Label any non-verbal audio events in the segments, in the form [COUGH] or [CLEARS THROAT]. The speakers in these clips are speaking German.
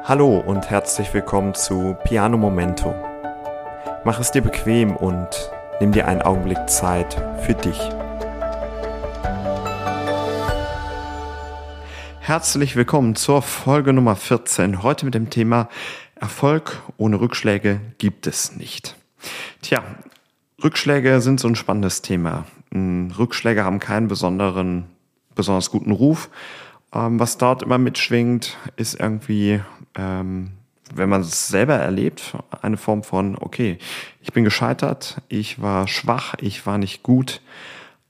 Hallo und herzlich willkommen zu Piano Momento. Mach es dir bequem und nimm dir einen Augenblick Zeit für dich. Herzlich willkommen zur Folge Nummer 14. Heute mit dem Thema Erfolg ohne Rückschläge gibt es nicht. Tja, Rückschläge sind so ein spannendes Thema. Hm, Rückschläge haben keinen besonderen, besonders guten Ruf. Ähm, was dort immer mitschwingt, ist irgendwie ähm, wenn man es selber erlebt, eine Form von, okay, ich bin gescheitert, ich war schwach, ich war nicht gut.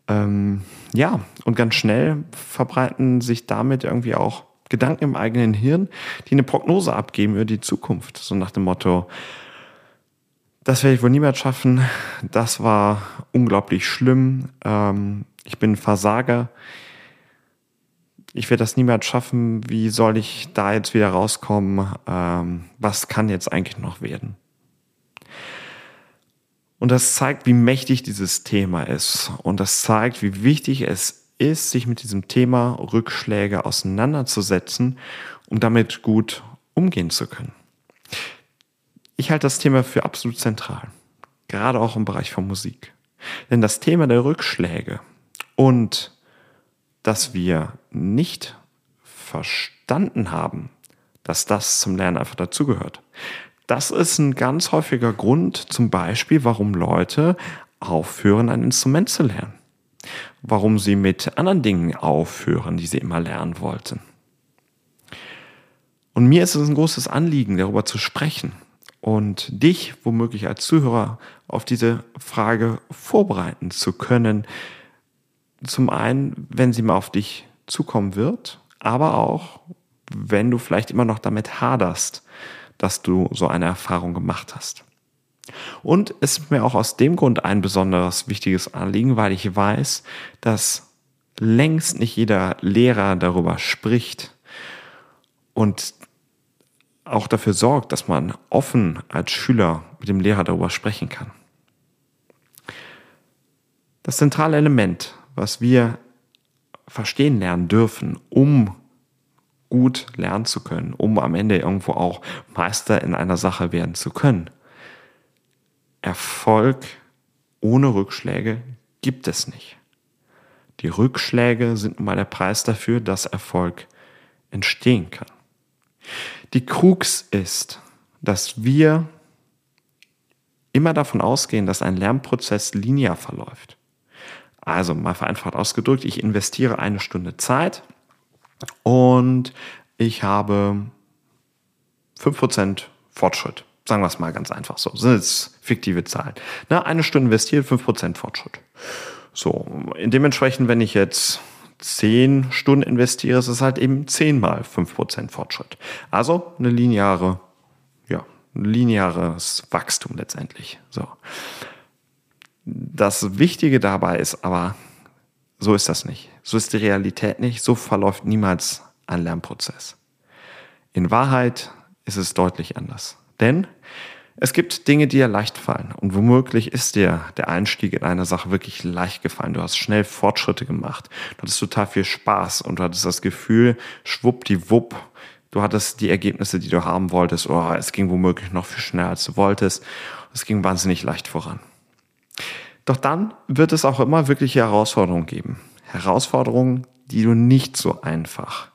Ähm, ja, und ganz schnell verbreiten sich damit irgendwie auch Gedanken im eigenen Hirn, die eine Prognose abgeben über die Zukunft. So nach dem Motto, das werde ich wohl niemals schaffen, das war unglaublich schlimm, ähm, ich bin Versager, ich werde das niemals schaffen, wie soll ich da jetzt wieder rauskommen, ähm, was kann jetzt eigentlich noch werden? Und das zeigt, wie mächtig dieses Thema ist. Und das zeigt, wie wichtig es ist, sich mit diesem Thema Rückschläge auseinanderzusetzen, um damit gut umgehen zu können. Ich halte das Thema für absolut zentral, gerade auch im Bereich von Musik. Denn das Thema der Rückschläge und dass wir nicht verstanden haben, dass das zum Lernen einfach dazugehört. Das ist ein ganz häufiger Grund zum Beispiel, warum Leute aufhören, ein Instrument zu lernen. Warum sie mit anderen Dingen aufhören, die sie immer lernen wollten. Und mir ist es ein großes Anliegen, darüber zu sprechen und dich womöglich als Zuhörer auf diese Frage vorbereiten zu können, zum einen, wenn sie mal auf dich zukommen wird, aber auch, wenn du vielleicht immer noch damit haderst, dass du so eine Erfahrung gemacht hast. Und es ist mir auch aus dem Grund ein besonderes wichtiges Anliegen, weil ich weiß, dass längst nicht jeder Lehrer darüber spricht und auch dafür sorgt, dass man offen als Schüler mit dem Lehrer darüber sprechen kann. Das zentrale Element was wir verstehen lernen dürfen, um gut lernen zu können, um am Ende irgendwo auch Meister in einer Sache werden zu können. Erfolg ohne Rückschläge gibt es nicht. Die Rückschläge sind nun mal der Preis dafür, dass Erfolg entstehen kann. Die Krux ist, dass wir immer davon ausgehen, dass ein Lernprozess linear verläuft. Also mal vereinfacht ausgedrückt, ich investiere eine Stunde Zeit und ich habe 5% Fortschritt. Sagen wir es mal ganz einfach so. Das sind jetzt fiktive Zahlen. Na, eine Stunde investiert, 5% Fortschritt. So, dementsprechend, wenn ich jetzt 10 Stunden investiere, ist es halt eben 10 mal 5% Fortschritt. Also eine lineare, ja, lineares Wachstum letztendlich. So. Das Wichtige dabei ist aber, so ist das nicht. So ist die Realität nicht. So verläuft niemals ein Lernprozess. In Wahrheit ist es deutlich anders. Denn es gibt Dinge, die dir leicht fallen. Und womöglich ist dir der Einstieg in eine Sache wirklich leicht gefallen. Du hast schnell Fortschritte gemacht. Du hattest total viel Spaß und du hattest das Gefühl, schwuppdiwupp, du hattest die Ergebnisse, die du haben wolltest. Oh, es ging womöglich noch viel schneller, als du wolltest. Es ging wahnsinnig leicht voran. Doch dann wird es auch immer wirkliche Herausforderungen geben. Herausforderungen, die du nicht so einfach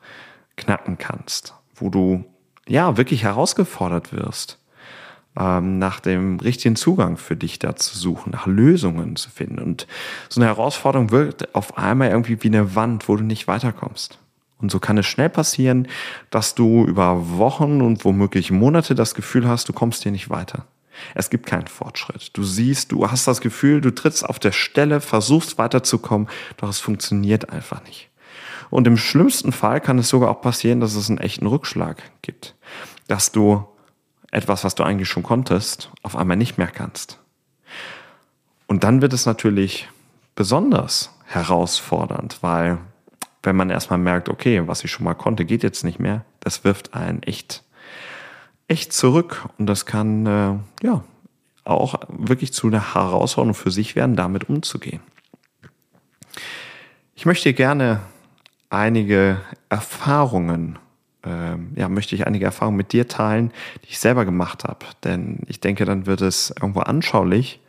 knacken kannst, wo du ja wirklich herausgefordert wirst, ähm, nach dem richtigen Zugang für dich da zu suchen, nach Lösungen zu finden. Und so eine Herausforderung wirkt auf einmal irgendwie wie eine Wand, wo du nicht weiterkommst. Und so kann es schnell passieren, dass du über Wochen und womöglich Monate das Gefühl hast, du kommst hier nicht weiter. Es gibt keinen Fortschritt. Du siehst, du hast das Gefühl, du trittst auf der Stelle, versuchst weiterzukommen, doch es funktioniert einfach nicht. Und im schlimmsten Fall kann es sogar auch passieren, dass es einen echten Rückschlag gibt. Dass du etwas, was du eigentlich schon konntest, auf einmal nicht mehr kannst. Und dann wird es natürlich besonders herausfordernd, weil wenn man erstmal merkt, okay, was ich schon mal konnte, geht jetzt nicht mehr, das wirft einen echt echt zurück und das kann äh, ja auch wirklich zu einer Herausforderung für sich werden, damit umzugehen. Ich möchte gerne einige Erfahrungen ähm, ja, möchte ich einige Erfahrungen mit dir teilen, die ich selber gemacht habe. Denn ich denke, dann wird es irgendwo anschaulich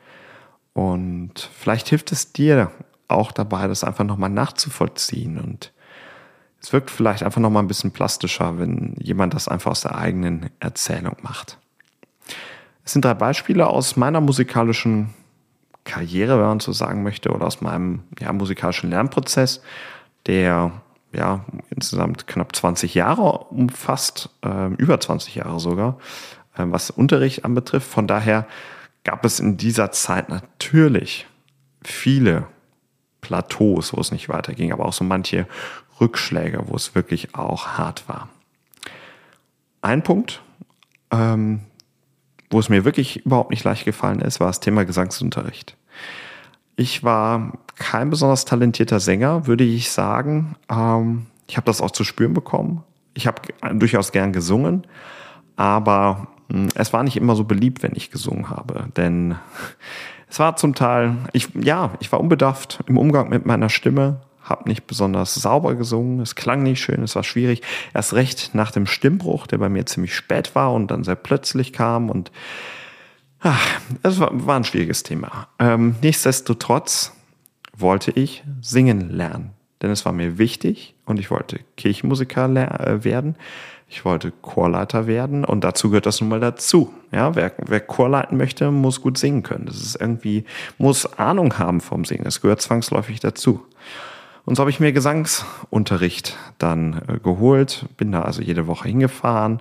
und vielleicht hilft es dir auch dabei, das einfach nochmal nachzuvollziehen und es wirkt vielleicht einfach nochmal ein bisschen plastischer, wenn jemand das einfach aus der eigenen Erzählung macht. Es sind drei Beispiele aus meiner musikalischen Karriere, wenn man so sagen möchte, oder aus meinem ja, musikalischen Lernprozess, der ja insgesamt knapp 20 Jahre umfasst, äh, über 20 Jahre sogar, äh, was Unterricht anbetrifft. Von daher gab es in dieser Zeit natürlich viele Plateaus, wo es nicht weiterging, aber auch so manche Rückschläge, wo es wirklich auch hart war. Ein Punkt, ähm, wo es mir wirklich überhaupt nicht leicht gefallen ist, war das Thema Gesangsunterricht. Ich war kein besonders talentierter Sänger, würde ich sagen. Ähm, ich habe das auch zu spüren bekommen. Ich habe durchaus gern gesungen, aber hm, es war nicht immer so beliebt, wenn ich gesungen habe, denn [LAUGHS] es war zum Teil, ich, ja, ich war unbedarft im Umgang mit meiner Stimme, habe nicht besonders sauber gesungen, es klang nicht schön, es war schwierig. Erst recht nach dem Stimmbruch, der bei mir ziemlich spät war und dann sehr plötzlich kam und ach, es war, war ein schwieriges Thema. Ähm, nichtsdestotrotz wollte ich singen lernen, denn es war mir wichtig und ich wollte Kirchenmusiker äh, werden. Ich wollte Chorleiter werden und dazu gehört das nun mal dazu. Ja, wer, wer Chor leiten möchte, muss gut singen können. Das ist irgendwie, muss Ahnung haben vom Singen. Das gehört zwangsläufig dazu. Und so habe ich mir Gesangsunterricht dann äh, geholt, bin da also jede Woche hingefahren,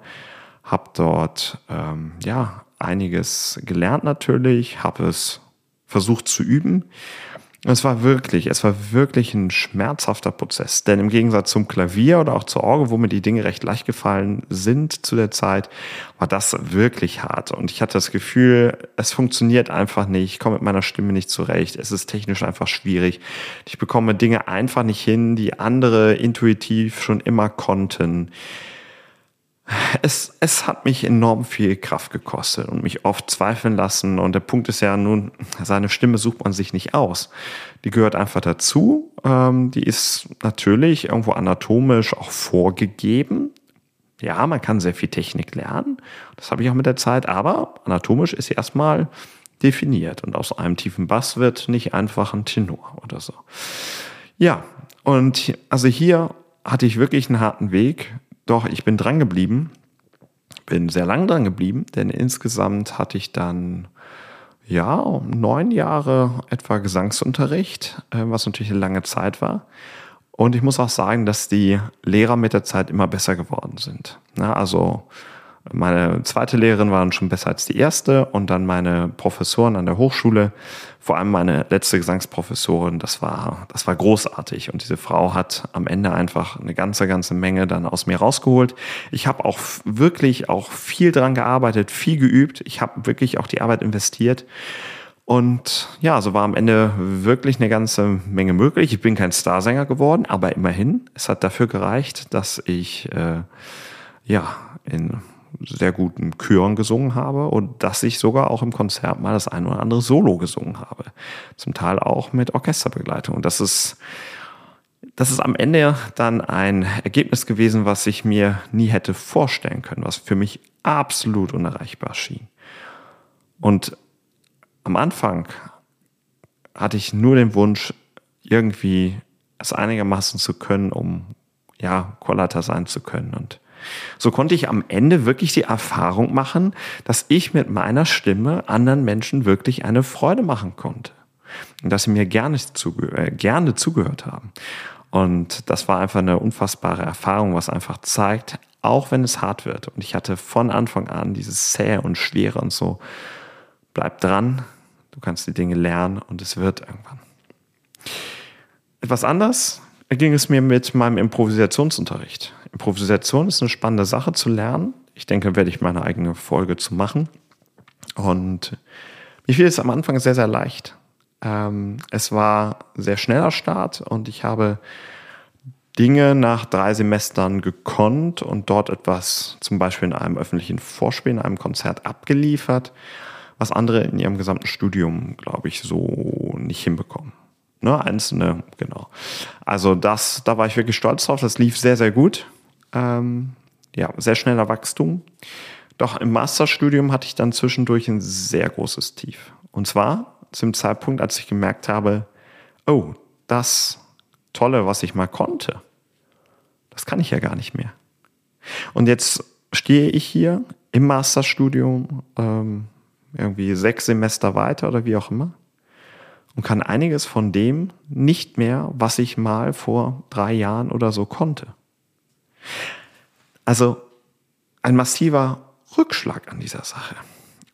habe dort ähm, ja einiges gelernt natürlich, habe es versucht zu üben es war wirklich, es war wirklich ein schmerzhafter Prozess. Denn im Gegensatz zum Klavier oder auch zur Orgel, wo mir die Dinge recht leicht gefallen sind zu der Zeit, war das wirklich hart. Und ich hatte das Gefühl, es funktioniert einfach nicht. Ich komme mit meiner Stimme nicht zurecht. Es ist technisch einfach schwierig. Ich bekomme Dinge einfach nicht hin, die andere intuitiv schon immer konnten es, es hat mich enorm viel Kraft gekostet und mich oft zweifeln lassen. Und der Punkt ist ja nun, seine Stimme sucht man sich nicht aus. Die gehört einfach dazu. Ähm, die ist natürlich irgendwo anatomisch auch vorgegeben. Ja, man kann sehr viel Technik lernen. Das habe ich auch mit der Zeit. Aber anatomisch ist sie erstmal definiert. Und aus einem tiefen Bass wird nicht einfach ein Tenor oder so. Ja, und also hier hatte ich wirklich einen harten Weg doch, ich bin dran geblieben, bin sehr lang dran geblieben, denn insgesamt hatte ich dann ja neun Jahre etwa Gesangsunterricht, äh, was natürlich eine lange Zeit war. Und ich muss auch sagen, dass die Lehrer mit der Zeit immer besser geworden sind. also meine zweite Lehrerin war dann schon besser als die erste und dann meine Professoren an der Hochschule, vor allem meine letzte Gesangsprofessorin, das war, das war großartig und diese Frau hat am Ende einfach eine ganze, ganze Menge dann aus mir rausgeholt. Ich habe auch wirklich auch viel dran gearbeitet, viel geübt. Ich habe wirklich auch die Arbeit investiert. Und ja, so war am Ende wirklich eine ganze Menge möglich. Ich bin kein Starsänger geworden, aber immerhin, es hat dafür gereicht, dass ich äh, ja in sehr guten Chören gesungen habe und dass ich sogar auch im Konzert mal das ein oder andere Solo gesungen habe. Zum Teil auch mit Orchesterbegleitung. Und das ist, das ist am Ende dann ein Ergebnis gewesen, was ich mir nie hätte vorstellen können, was für mich absolut unerreichbar schien. Und am Anfang hatte ich nur den Wunsch, irgendwie es einigermaßen zu können, um ja, Chorleiter sein zu können. Und so konnte ich am Ende wirklich die Erfahrung machen, dass ich mit meiner Stimme anderen Menschen wirklich eine Freude machen konnte. Und dass sie mir gerne, zuge äh, gerne zugehört haben. Und das war einfach eine unfassbare Erfahrung, was einfach zeigt, auch wenn es hart wird. Und ich hatte von Anfang an dieses Zähe und Schwere und so, bleib dran, du kannst die Dinge lernen und es wird irgendwann. Etwas anders ging es mir mit meinem Improvisationsunterricht. Improvisation ist eine spannende Sache zu lernen. Ich denke, werde ich meine eigene Folge zu machen. Und mir fiel es am Anfang sehr, sehr leicht. Ähm, es war sehr schneller Start und ich habe Dinge nach drei Semestern gekonnt und dort etwas zum Beispiel in einem öffentlichen Vorspiel, in einem Konzert abgeliefert, was andere in ihrem gesamten Studium, glaube ich, so nicht hinbekommen. Ne, einzelne, genau. Also das, da war ich wirklich stolz drauf. Das lief sehr, sehr gut. Ähm, ja, sehr schneller Wachstum. Doch im Masterstudium hatte ich dann zwischendurch ein sehr großes Tief. Und zwar zum Zeitpunkt, als ich gemerkt habe, oh, das Tolle, was ich mal konnte, das kann ich ja gar nicht mehr. Und jetzt stehe ich hier im Masterstudium, ähm, irgendwie sechs Semester weiter oder wie auch immer, und kann einiges von dem nicht mehr, was ich mal vor drei Jahren oder so konnte. Also ein massiver Rückschlag an dieser Sache.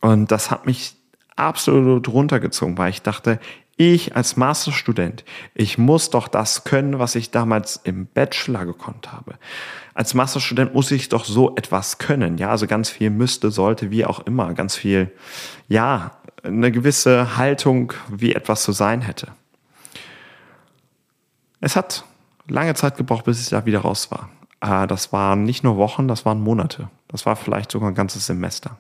Und das hat mich absolut runtergezogen, weil ich dachte, ich als Masterstudent, ich muss doch das können, was ich damals im Bachelor gekonnt habe. Als Masterstudent muss ich doch so etwas können. Ja, also ganz viel müsste, sollte, wie auch immer. Ganz viel, ja, eine gewisse Haltung, wie etwas zu sein hätte. Es hat lange Zeit gebraucht, bis ich da wieder raus war. Äh, das waren nicht nur Wochen, das waren Monate. Das war vielleicht sogar ein ganzes Semester.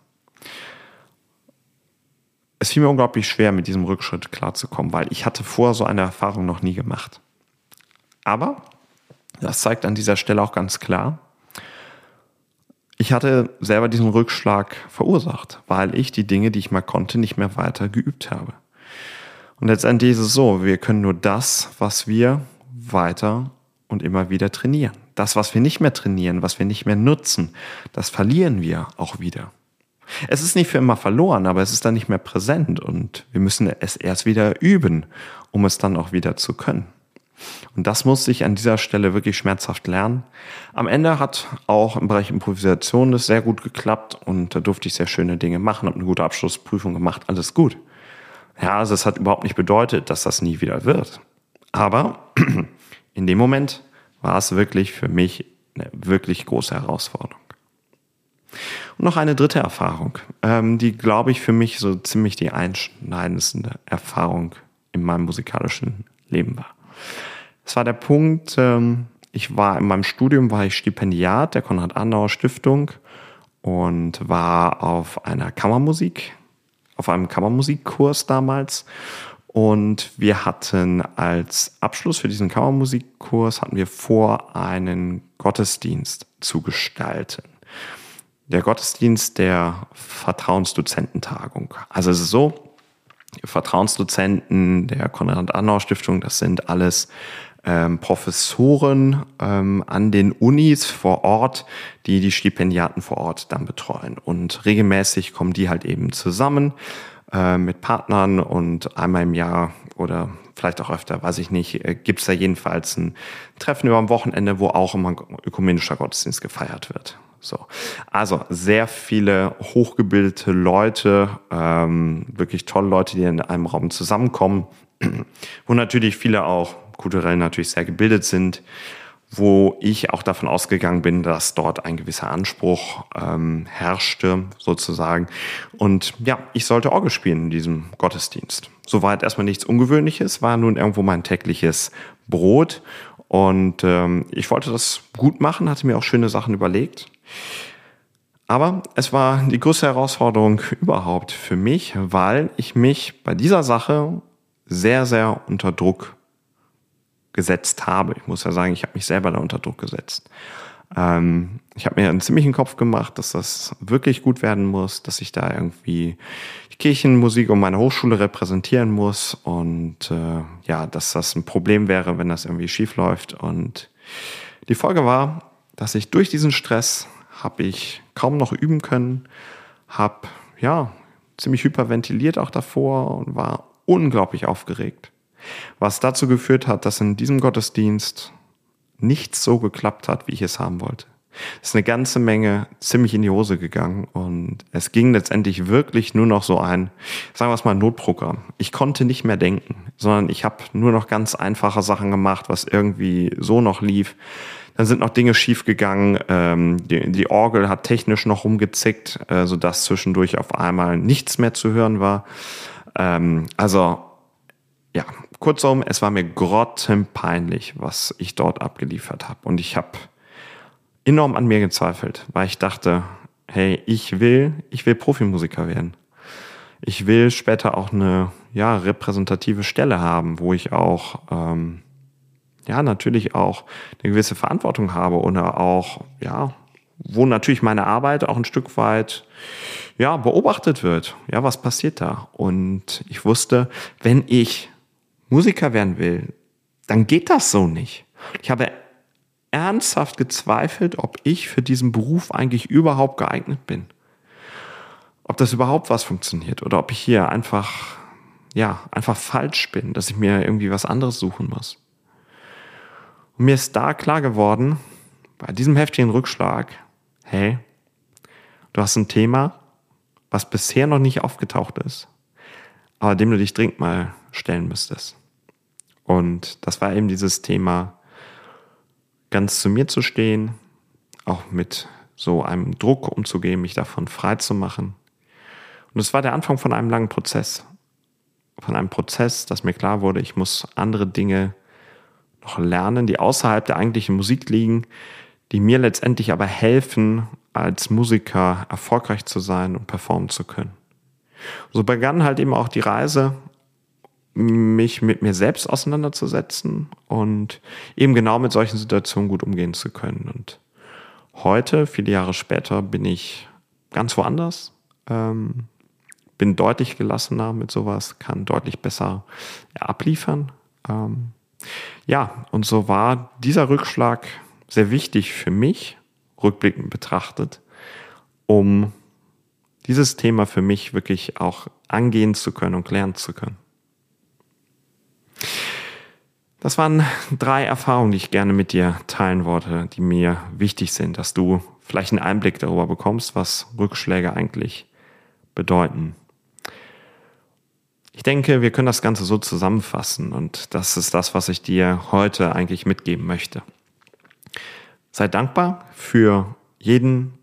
Es fiel mir unglaublich schwer, mit diesem Rückschritt klarzukommen, weil ich hatte vorher so eine Erfahrung noch nie gemacht. Aber das zeigt an dieser Stelle auch ganz klar, ich hatte selber diesen Rückschlag verursacht, weil ich die Dinge, die ich mal konnte, nicht mehr weiter geübt habe. Und letztendlich ist es so, wir können nur das, was wir weiter und immer wieder trainieren. Das, was wir nicht mehr trainieren, was wir nicht mehr nutzen, das verlieren wir auch wieder. Es ist nicht für immer verloren, aber es ist dann nicht mehr präsent und wir müssen es erst wieder üben, um es dann auch wieder zu können. Und das musste ich an dieser Stelle wirklich schmerzhaft lernen. Am Ende hat auch im Bereich Improvisation das sehr gut geklappt und da durfte ich sehr schöne Dinge machen, habe eine gute Abschlussprüfung gemacht, alles gut. Ja, also es hat überhaupt nicht bedeutet, dass das nie wieder wird. Aber [CLEARS THROAT] in dem Moment war es wirklich für mich eine wirklich große Herausforderung. Und noch eine dritte Erfahrung, ähm, die, glaube ich, für mich so ziemlich die einschneidendste Erfahrung in meinem musikalischen Leben war. Es war der Punkt, ähm, ich war in meinem Studium, war ich Stipendiat der Konrad-Adenauer-Stiftung und war auf einer Kammermusik, auf einem Kammermusikkurs damals. Und wir hatten als Abschluss für diesen Kammermusikkurs hatten wir vor, einen Gottesdienst zu gestalten der Gottesdienst der Vertrauensdozententagung. Also es ist so, Vertrauensdozenten der Konrad-Adenauer-Stiftung, das sind alles ähm, Professoren ähm, an den Unis vor Ort, die die Stipendiaten vor Ort dann betreuen. Und regelmäßig kommen die halt eben zusammen äh, mit Partnern und einmal im Jahr oder vielleicht auch öfter, weiß ich nicht, äh, gibt's da jedenfalls ein Treffen über am Wochenende, wo auch immer ökumenischer Gottesdienst gefeiert wird. So. Also sehr viele hochgebildete Leute, ähm, wirklich tolle Leute, die in einem Raum zusammenkommen, [CLEARS THROAT] wo natürlich viele auch kulturell natürlich sehr gebildet sind, wo ich auch davon ausgegangen bin, dass dort ein gewisser Anspruch ähm, herrschte, sozusagen. Und ja, ich sollte Orgel spielen in diesem Gottesdienst. Soweit erstmal nichts Ungewöhnliches, war nun irgendwo mein tägliches Brot. Und ähm, ich wollte das gut machen, hatte mir auch schöne Sachen überlegt. Aber es war die größte Herausforderung überhaupt für mich, weil ich mich bei dieser Sache sehr, sehr unter Druck gesetzt habe. Ich muss ja sagen, ich habe mich selber da unter Druck gesetzt. Ähm, ich habe mir einen ziemlichen Kopf gemacht, dass das wirklich gut werden muss, dass ich da irgendwie die Kirchenmusik und meine Hochschule repräsentieren muss und äh, ja, dass das ein Problem wäre, wenn das irgendwie schief läuft. Und die Folge war, dass ich durch diesen Stress habe ich kaum noch üben können, habe ja ziemlich hyperventiliert auch davor und war unglaublich aufgeregt. Was dazu geführt hat, dass in diesem Gottesdienst nichts so geklappt hat, wie ich es haben wollte. Es ist eine ganze Menge ziemlich in die Hose gegangen und es ging letztendlich wirklich nur noch so ein, sagen wir es mal, Notprogramm. Ich konnte nicht mehr denken, sondern ich habe nur noch ganz einfache Sachen gemacht, was irgendwie so noch lief. Dann sind noch Dinge schiefgegangen. Ähm, die, die Orgel hat technisch noch rumgezickt, äh, sodass zwischendurch auf einmal nichts mehr zu hören war. Ähm, also ja, kurzum, es war mir grottenpeinlich, was ich dort abgeliefert habe. Und ich habe enorm an mir gezweifelt, weil ich dachte, hey, ich will, ich will Profimusiker werden. Ich will später auch eine ja, repräsentative Stelle haben, wo ich auch ähm, ja natürlich auch eine gewisse Verantwortung habe oder auch ja wo natürlich meine Arbeit auch ein Stück weit ja, beobachtet wird. Ja, was passiert da? Und ich wusste, wenn ich Musiker werden will, dann geht das so nicht. Ich habe ernsthaft gezweifelt, ob ich für diesen Beruf eigentlich überhaupt geeignet bin. Ob das überhaupt was funktioniert oder ob ich hier einfach, ja, einfach falsch bin, dass ich mir irgendwie was anderes suchen muss. Und mir ist da klar geworden, bei diesem heftigen Rückschlag, hey, du hast ein Thema, was bisher noch nicht aufgetaucht ist, aber dem du dich dringend mal stellen müsstest. Und das war eben dieses Thema, ganz zu mir zu stehen, auch mit so einem Druck umzugehen, mich davon frei zu machen. Und es war der Anfang von einem langen Prozess. Von einem Prozess, dass mir klar wurde, ich muss andere Dinge noch lernen, die außerhalb der eigentlichen Musik liegen, die mir letztendlich aber helfen, als Musiker erfolgreich zu sein und performen zu können. So begann halt eben auch die Reise, mich mit mir selbst auseinanderzusetzen und eben genau mit solchen Situationen gut umgehen zu können. Und heute, viele Jahre später, bin ich ganz woanders, ähm, bin deutlich gelassener mit sowas, kann deutlich besser abliefern. Ähm, ja, und so war dieser Rückschlag sehr wichtig für mich, rückblickend betrachtet, um dieses Thema für mich wirklich auch angehen zu können und klären zu können. Das waren drei Erfahrungen, die ich gerne mit dir teilen wollte, die mir wichtig sind, dass du vielleicht einen Einblick darüber bekommst, was Rückschläge eigentlich bedeuten. Ich denke, wir können das Ganze so zusammenfassen und das ist das, was ich dir heute eigentlich mitgeben möchte. Sei dankbar für jeden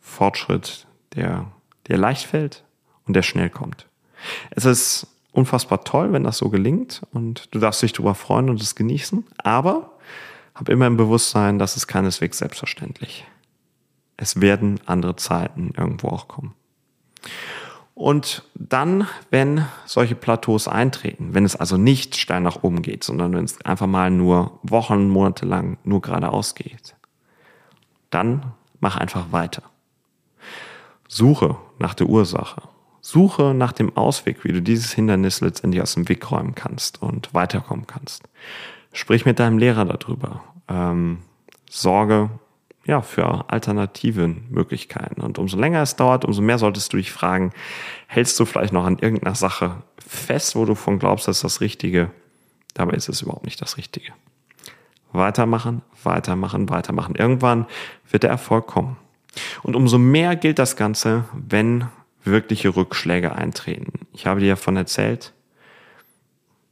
Fortschritt, der dir leicht fällt und der schnell kommt. Es ist unfassbar toll, wenn das so gelingt und du darfst dich darüber freuen und es genießen, aber hab immer im Bewusstsein, dass es keineswegs selbstverständlich. Es werden andere Zeiten irgendwo auch kommen. Und dann, wenn solche Plateaus eintreten, wenn es also nicht steil nach oben geht, sondern wenn es einfach mal nur Wochen, Monate lang nur geradeaus geht, dann mach einfach weiter. Suche nach der Ursache. Suche nach dem Ausweg, wie du dieses Hindernis letztendlich aus dem Weg räumen kannst und weiterkommen kannst. Sprich mit deinem Lehrer darüber. Ähm, sorge ja, für alternativen Möglichkeiten. Und umso länger es dauert, umso mehr solltest du dich fragen, hältst du vielleicht noch an irgendeiner Sache fest, wo du von glaubst, das ist das Richtige. Dabei ist es überhaupt nicht das Richtige. Weitermachen, weitermachen, weitermachen. Irgendwann wird der Erfolg kommen. Und umso mehr gilt das Ganze, wenn wirkliche Rückschläge eintreten. Ich habe dir davon erzählt.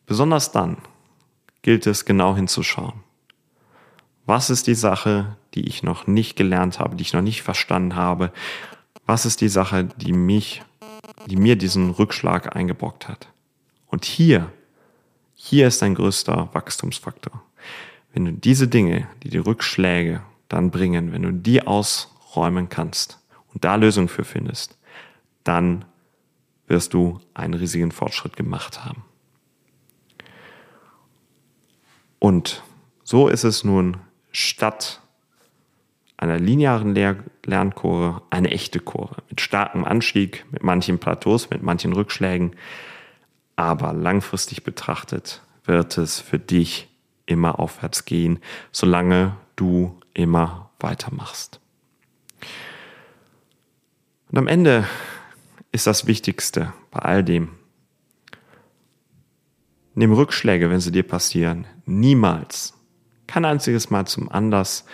Besonders dann gilt es genau hinzuschauen. Was ist die Sache, die ich noch nicht gelernt habe, die ich noch nicht verstanden habe? Was ist die Sache, die mich, die mir diesen Rückschlag eingebrockt hat? Und hier, hier ist dein größter Wachstumsfaktor. Wenn du diese Dinge, die die Rückschläge dann bringen, wenn du die ausräumen kannst und da Lösungen für findest, dann wirst du einen riesigen Fortschritt gemacht haben. Und so ist es nun statt einer linearen Lernkurve eine echte Kurve mit starkem Anstieg, mit manchen Plateaus, mit manchen Rückschlägen. Aber langfristig betrachtet wird es für dich immer aufwärts gehen, solange du immer weitermachst. Und am Ende ist das Wichtigste bei all dem. Nimm Rückschläge, wenn sie dir passieren, niemals, kein einziges Mal zum Anlass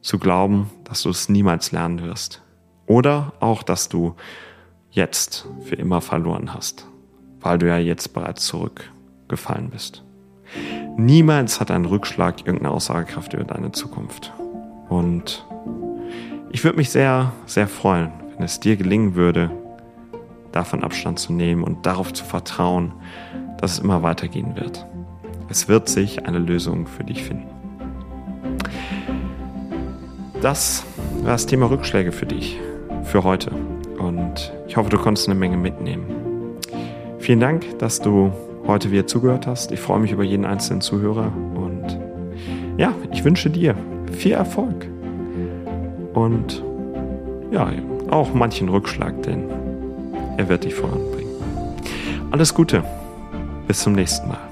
zu glauben, dass du es niemals lernen wirst. Oder auch, dass du jetzt für immer verloren hast, weil du ja jetzt bereits zurückgefallen bist. Niemals hat ein Rückschlag irgendeine Aussagekraft über deine Zukunft. Und ich würde mich sehr, sehr freuen, wenn es dir gelingen würde, davon Abstand zu nehmen und darauf zu vertrauen, dass es immer weitergehen wird. Es wird sich eine Lösung für dich finden. Das war das Thema Rückschläge für dich, für heute. Und ich hoffe, du konntest eine Menge mitnehmen. Vielen Dank, dass du heute wieder zugehört hast. Ich freue mich über jeden einzelnen Zuhörer und ja, ich wünsche dir viel Erfolg und ja, auch manchen Rückschlag, denn er wird dich voranbringen. Alles Gute, bis zum nächsten Mal.